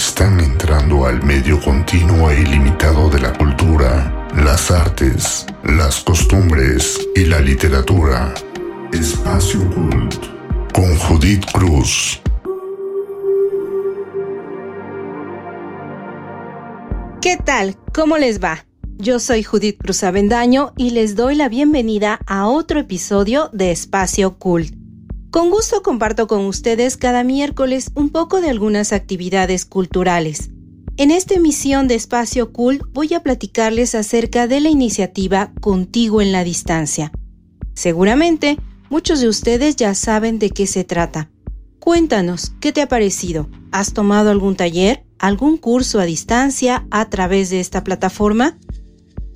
están entrando al medio continuo e ilimitado de la cultura, las artes, las costumbres y la literatura. Espacio Cult con Judith Cruz. ¿Qué tal? ¿Cómo les va? Yo soy Judith Cruz Avendaño y les doy la bienvenida a otro episodio de Espacio Cult. Con gusto comparto con ustedes cada miércoles un poco de algunas actividades culturales. En esta emisión de Espacio Cult voy a platicarles acerca de la iniciativa Contigo en la Distancia. Seguramente muchos de ustedes ya saben de qué se trata. Cuéntanos, ¿qué te ha parecido? ¿Has tomado algún taller? algún curso a distancia a través de esta plataforma?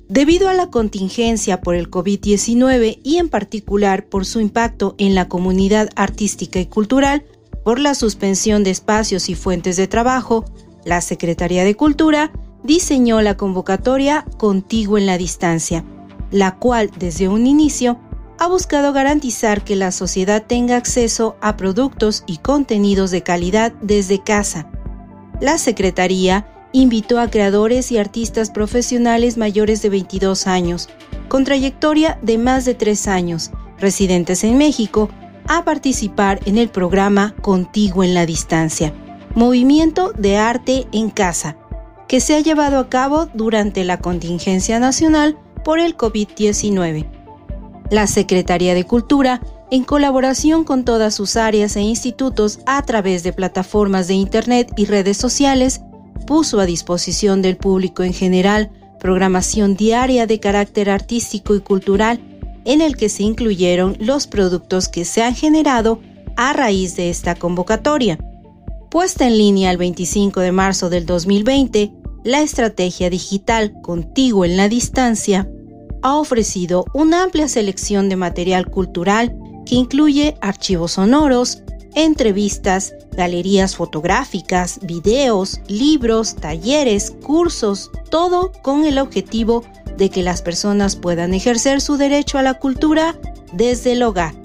Debido a la contingencia por el COVID-19 y en particular por su impacto en la comunidad artística y cultural, por la suspensión de espacios y fuentes de trabajo, la Secretaría de Cultura diseñó la convocatoria Contigo en la Distancia, la cual desde un inicio ha buscado garantizar que la sociedad tenga acceso a productos y contenidos de calidad desde casa, la Secretaría invitó a creadores y artistas profesionales mayores de 22 años, con trayectoria de más de tres años, residentes en México, a participar en el programa Contigo en la Distancia, Movimiento de Arte en Casa, que se ha llevado a cabo durante la contingencia nacional por el COVID-19. La Secretaría de Cultura en colaboración con todas sus áreas e institutos a través de plataformas de Internet y redes sociales, puso a disposición del público en general programación diaria de carácter artístico y cultural en el que se incluyeron los productos que se han generado a raíz de esta convocatoria. Puesta en línea el 25 de marzo del 2020, la estrategia digital Contigo en la Distancia ha ofrecido una amplia selección de material cultural que incluye archivos sonoros, entrevistas, galerías fotográficas, videos, libros, talleres, cursos, todo con el objetivo de que las personas puedan ejercer su derecho a la cultura desde el hogar.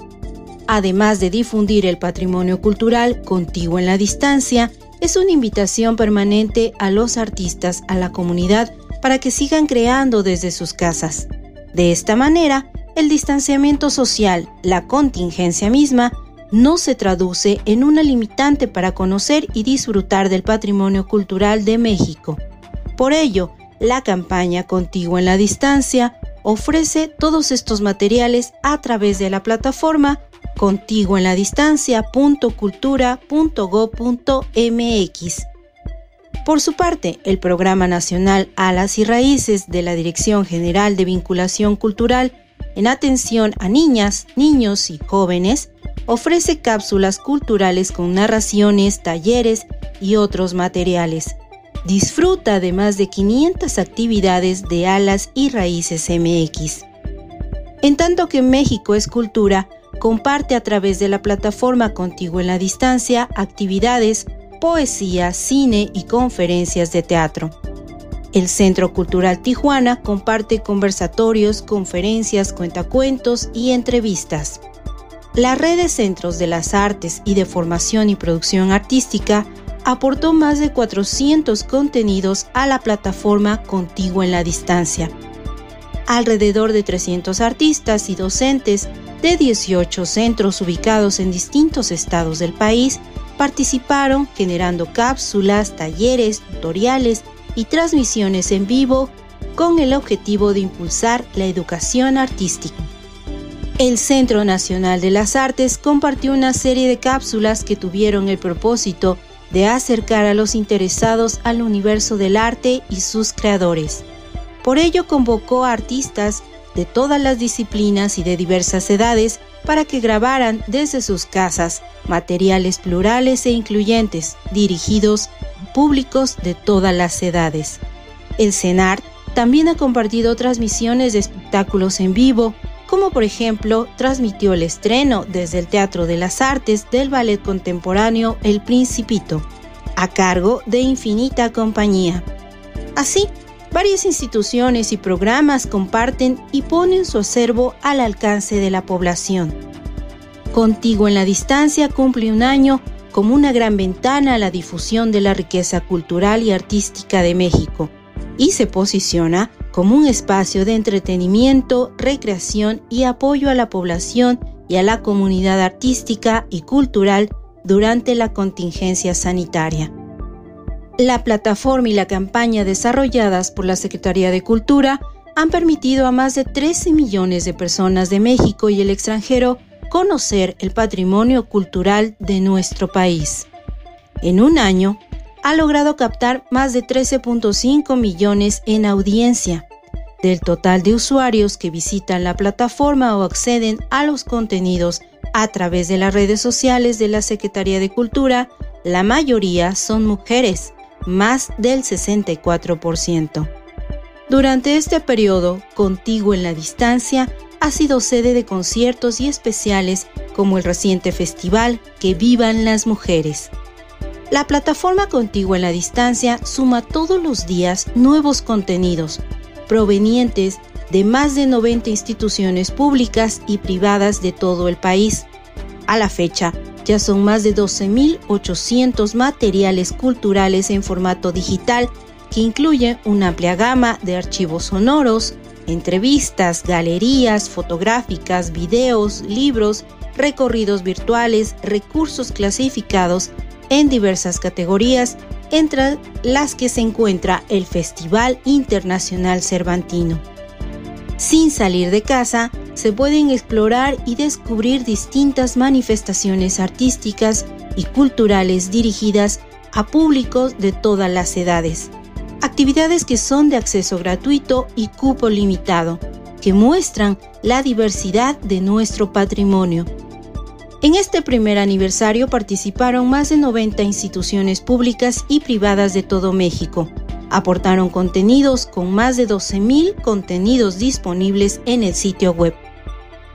Además de difundir el patrimonio cultural contigo en la distancia, es una invitación permanente a los artistas, a la comunidad, para que sigan creando desde sus casas. De esta manera, el distanciamiento social, la contingencia misma, no se traduce en una limitante para conocer y disfrutar del patrimonio cultural de México. Por ello, la campaña Contigo en la Distancia ofrece todos estos materiales a través de la plataforma contigoenladistancia.cultura.go.mx. Por su parte, el Programa Nacional Alas y Raíces de la Dirección General de Vinculación Cultural en atención a niñas, niños y jóvenes, ofrece cápsulas culturales con narraciones, talleres y otros materiales. Disfruta de más de 500 actividades de alas y raíces MX. En tanto que México es cultura, comparte a través de la plataforma Contigo en la Distancia actividades, poesía, cine y conferencias de teatro. El Centro Cultural Tijuana comparte conversatorios, conferencias, cuentacuentos y entrevistas. La red de centros de las artes y de formación y producción artística aportó más de 400 contenidos a la plataforma Contigo en la Distancia. Alrededor de 300 artistas y docentes de 18 centros ubicados en distintos estados del país participaron generando cápsulas, talleres, tutoriales y transmisiones en vivo con el objetivo de impulsar la educación artística. El Centro Nacional de las Artes compartió una serie de cápsulas que tuvieron el propósito de acercar a los interesados al universo del arte y sus creadores. Por ello convocó a artistas de todas las disciplinas y de diversas edades para que grabaran desde sus casas materiales plurales e incluyentes dirigidos a públicos de todas las edades. El CENAR también ha compartido transmisiones de espectáculos en vivo, como por ejemplo transmitió el estreno desde el Teatro de las Artes del ballet contemporáneo El Principito, a cargo de Infinita Compañía. Así, varias instituciones y programas comparten y ponen su acervo al alcance de la población. Contigo en la distancia cumple un año como una gran ventana a la difusión de la riqueza cultural y artística de México y se posiciona como un espacio de entretenimiento, recreación y apoyo a la población y a la comunidad artística y cultural durante la contingencia sanitaria. La plataforma y la campaña desarrolladas por la Secretaría de Cultura han permitido a más de 13 millones de personas de México y el extranjero conocer el patrimonio cultural de nuestro país. En un año, ha logrado captar más de 13.5 millones en audiencia. Del total de usuarios que visitan la plataforma o acceden a los contenidos a través de las redes sociales de la Secretaría de Cultura, la mayoría son mujeres, más del 64%. Durante este periodo, Contigo en la Distancia ha sido sede de conciertos y especiales como el reciente festival Que Vivan las Mujeres. La plataforma Contigo en la Distancia suma todos los días nuevos contenidos provenientes de más de 90 instituciones públicas y privadas de todo el país. A la fecha, ya son más de 12.800 materiales culturales en formato digital que incluyen una amplia gama de archivos sonoros, entrevistas, galerías fotográficas, videos, libros, recorridos virtuales, recursos clasificados en diversas categorías, entre las que se encuentra el Festival Internacional Cervantino. Sin salir de casa, se pueden explorar y descubrir distintas manifestaciones artísticas y culturales dirigidas a públicos de todas las edades actividades que son de acceso gratuito y cupo limitado, que muestran la diversidad de nuestro patrimonio. En este primer aniversario participaron más de 90 instituciones públicas y privadas de todo México. Aportaron contenidos con más de 12.000 contenidos disponibles en el sitio web.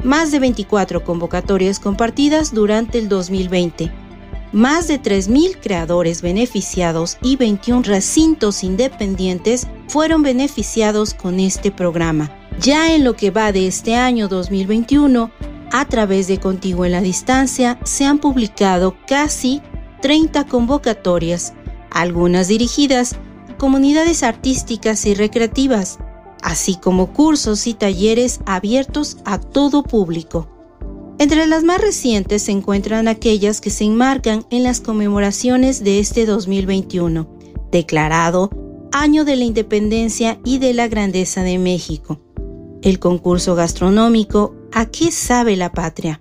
Más de 24 convocatorias compartidas durante el 2020 más de 3.000 creadores beneficiados y 21 recintos independientes fueron beneficiados con este programa. Ya en lo que va de este año 2021, a través de Contigo en la Distancia se han publicado casi 30 convocatorias, algunas dirigidas a comunidades artísticas y recreativas, así como cursos y talleres abiertos a todo público. Entre las más recientes se encuentran aquellas que se enmarcan en las conmemoraciones de este 2021, declarado Año de la Independencia y de la Grandeza de México. El concurso gastronómico ¿A qué sabe la patria?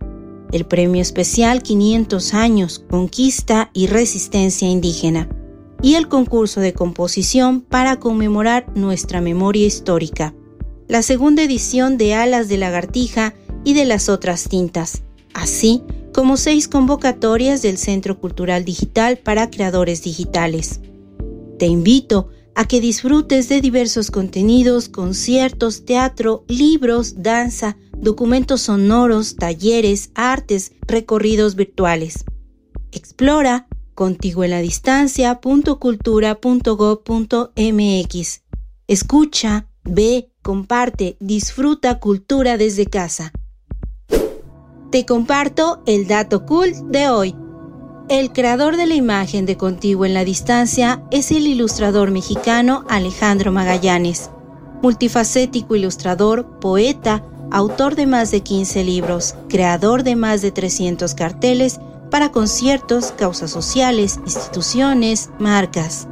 El premio especial 500 años, conquista y resistencia indígena. Y el concurso de composición para conmemorar nuestra memoria histórica. La segunda edición de Alas de Lagartija y de las otras tintas, así como seis convocatorias del Centro Cultural Digital para Creadores Digitales. Te invito a que disfrutes de diversos contenidos, conciertos, teatro, libros, danza, documentos sonoros, talleres, artes, recorridos virtuales. Explora contigo en la distancia.cultura.gov.mx. Escucha, ve, comparte, disfruta cultura desde casa. Te comparto el dato cool de hoy. El creador de la imagen de Contigo en la Distancia es el ilustrador mexicano Alejandro Magallanes, multifacético ilustrador, poeta, autor de más de 15 libros, creador de más de 300 carteles para conciertos, causas sociales, instituciones, marcas.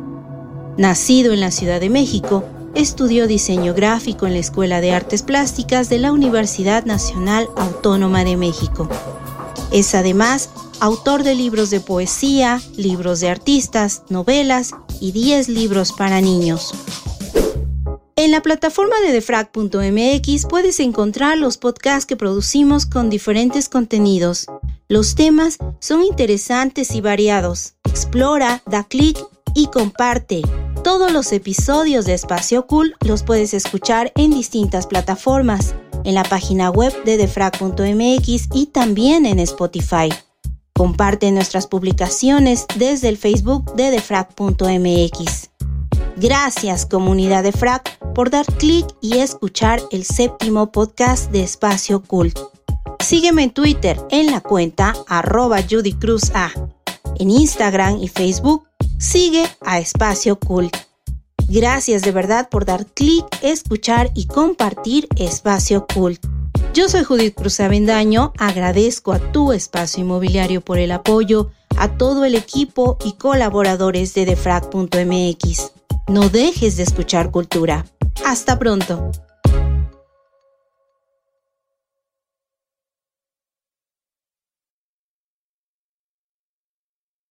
Nacido en la Ciudad de México, estudió diseño gráfico en la Escuela de Artes Plásticas de la Universidad Nacional Autónoma de México. Es además autor de libros de poesía, libros de artistas, novelas y 10 libros para niños. En la plataforma de defrag.mx puedes encontrar los podcasts que producimos con diferentes contenidos. Los temas son interesantes y variados. Explora, da clic y comparte. Todos los episodios de Espacio Cool los puedes escuchar en distintas plataformas, en la página web de defrag.mx y también en Spotify. Comparte nuestras publicaciones desde el Facebook de defrag.mx. Gracias comunidad de Frag por dar clic y escuchar el séptimo podcast de Espacio Cult. Sígueme en Twitter en la cuenta arroba Judy Cruz A. En Instagram y Facebook sigue a Espacio Cult. Gracias de verdad por dar clic, escuchar y compartir Espacio Cult. Yo soy Judith Cruz Avendaño, agradezco a tu espacio inmobiliario por el apoyo, a todo el equipo y colaboradores de defrag.mx. No dejes de escuchar cultura. Hasta pronto.